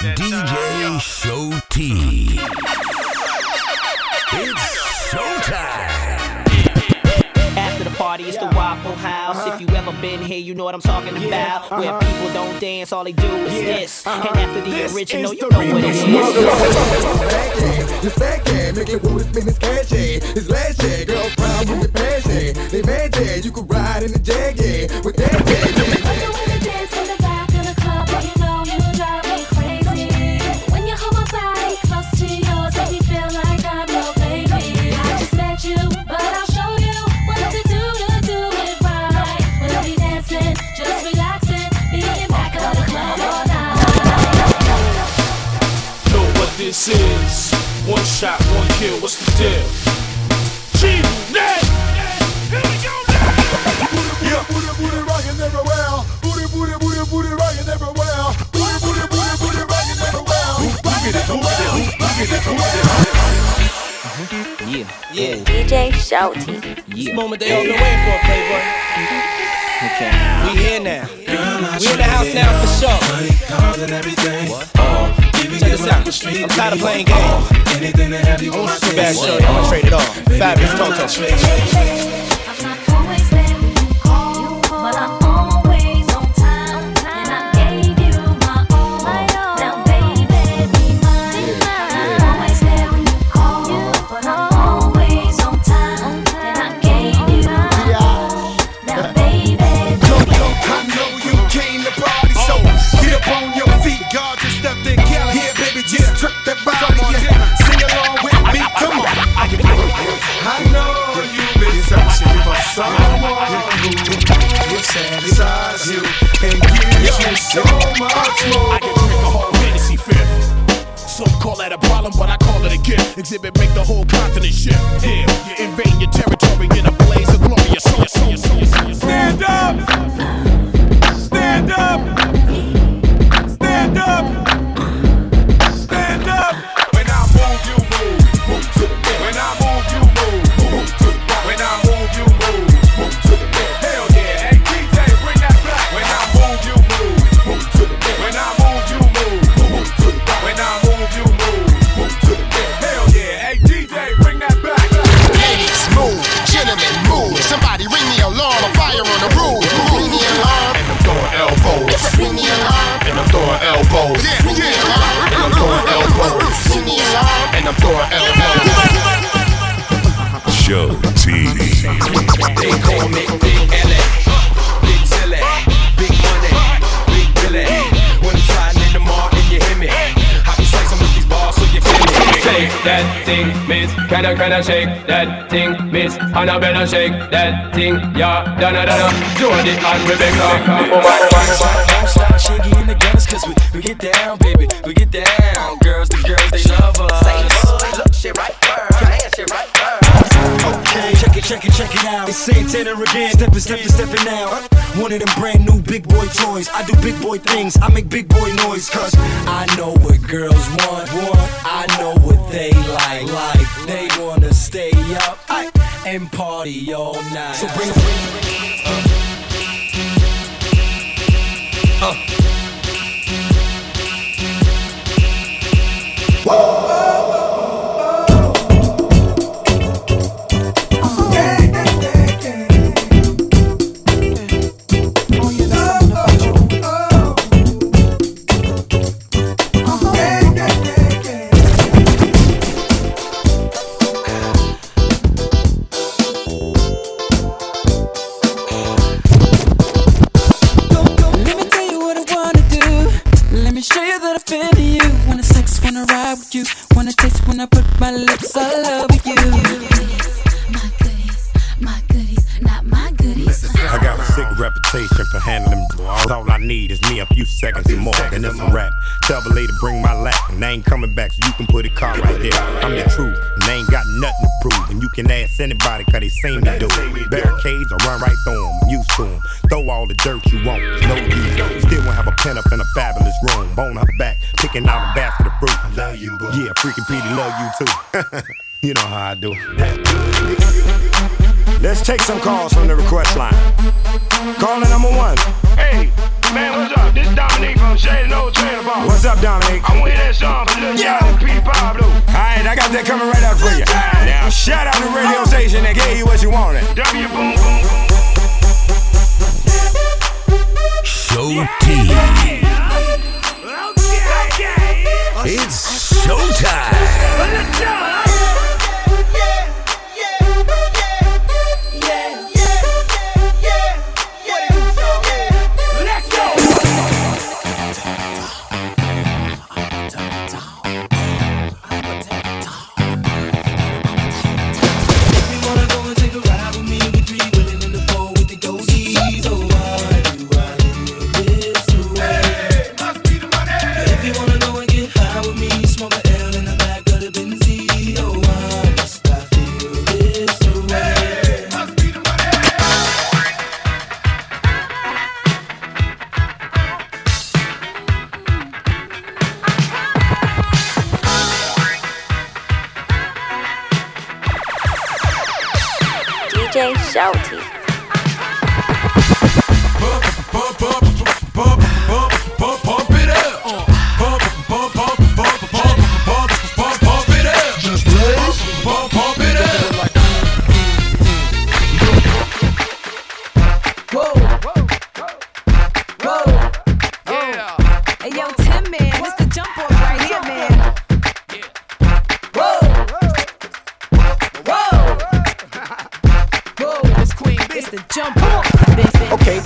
DJ Show T. It's showtime. After the party, it's the Waffle House. If uh-huh. you ever been here, you know what I'm talking about. Uh-huh. Where people don't dance, all they do is this. Uh-huh. And after the original, you know what it is. This back yeah, make it wood spin his cash yeah. His last yeah, girls proud with the passion. They mad yeah, you could ride in the jag yeah. This is? One shot, one kill. What's the deal? Chief, Ned. Here we go Yeah, booty booty rockin' everywhere. Booty booty booty booty rockin' everywhere. Booty booty booty booty rockin' everywhere. Rockin'. Yeah, yeah, DJ Shouty. yeah. This moment they all been waiting for, Playboy. Okay. We here now. We in the house now for sure. Check this out. I'm tired of playing games. Too bad, shorty. I'ma trade it all. Fabulous Toto. You and you. I can a whole fantasy. Some call that a problem, but I call it a gift. Exhibit make the whole continent shift. Yeah, And I'm. Show T. They call me Big L.A. Big Silly, Big Money, Big Billy. When I'm sliding in the mall and you hear me, I be slicing with these bars so you feel me. Shake that thing, miss. Can I, can I shake that thing, miss? And I better shake that thing, yeah. Donna, Donna, Jody and Rebecca. Oh, oh, oh It's again, stepping, stepping, stepping now. One of them brand new big boy toys. I do big boy things, I make big boy noise, cause I know what girls want, want. I know what they like, like. They wanna stay up and party all night. So bring, bring, Let me for handling all, all I need is me a few seconds more, and it's a rap. Tell the lady bring my lap, and they ain't coming back, so you can put a car right there. I'm the truth, and they ain't got nothing to prove, and you can ask anybody, cause they seen me do it. Barricades, I run right through them, used to them. Throw all the dirt you want, no use. Still won't have a pen up in a fabulous room, bone her back, picking out a basket of fruit. I love you, boo. Yeah, freaking Petey love you too. you know how I do. Let's take some calls from the request line. Caller number one. Hey, man, what's up? This Dominique from Shady Old Trailer Park. What's What's up, Dominique? I'm with that song for Lil Yeah. Jon and P. Pablo. Alright, I got that coming right out for you. Now, shout out to the radio station that gave you what you wanted. W boom boom boom. Show T. It's Shouty.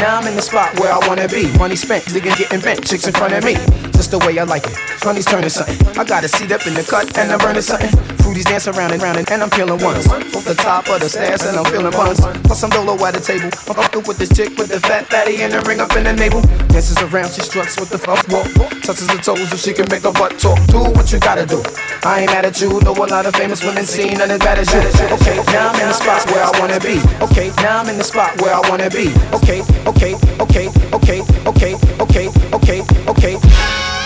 Now I'm in the spot where I wanna be. Money spent, niggas getting bent, chicks in front of me. Just the way I like it. Money's turning something. I got a seat up in the cut and I'm burning something. Fruities dance around and round and, and I'm feeling ones. Off the top of the stairs and I'm feeling buns. Plus I'm dolo at the table. I'm up with this chick with the fat fatty and the ring up in the navel. Dances around, she struts with the fuck walk. Touches the toes so she can make her butt talk. Do what you gotta do. I ain't mad at you. Know a lot of famous women seen none as bad as you. Okay, now I'm in the spot where I wanna be. Okay, now I'm in the spot where I wanna be. Okay, okay, okay, okay, okay, okay, okay, okay.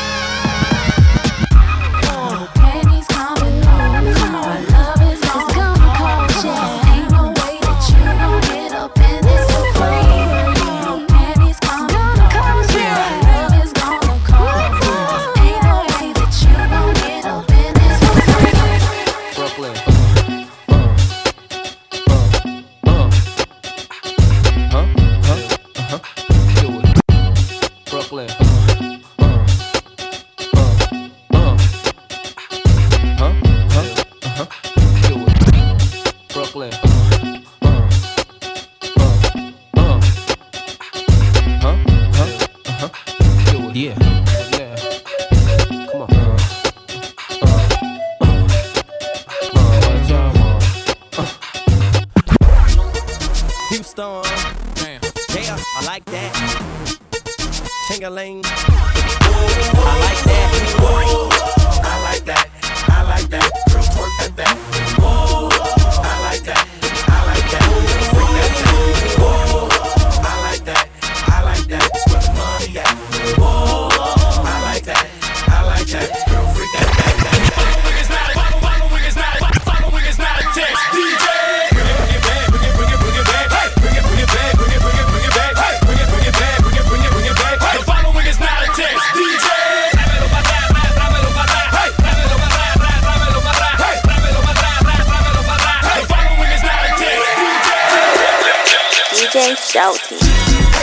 Like that. Ching-a-ling. I like that. DJ Shouty.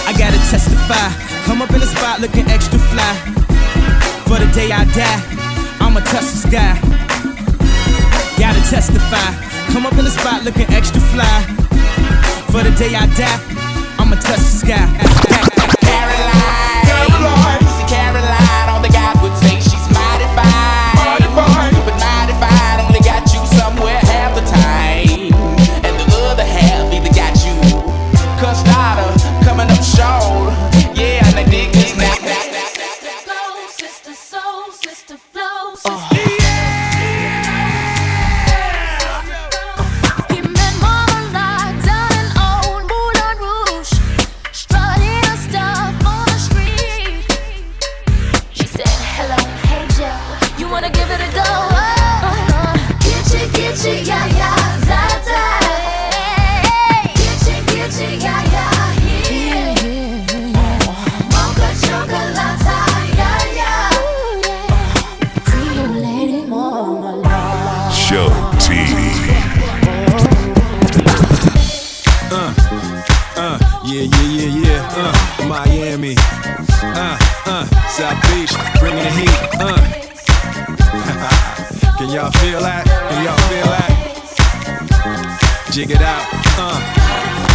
I gotta testify. Come up in the spot looking extra fly. For the day I die, I'ma touch the sky. Gotta testify. Come up in the spot looking extra fly. For the day I die, I'ma touch the sky. Miami. Uh, uh, South Beach, bringing the heat. Uh. Can y'all feel that? Can y'all feel that? Jig it out. Uh.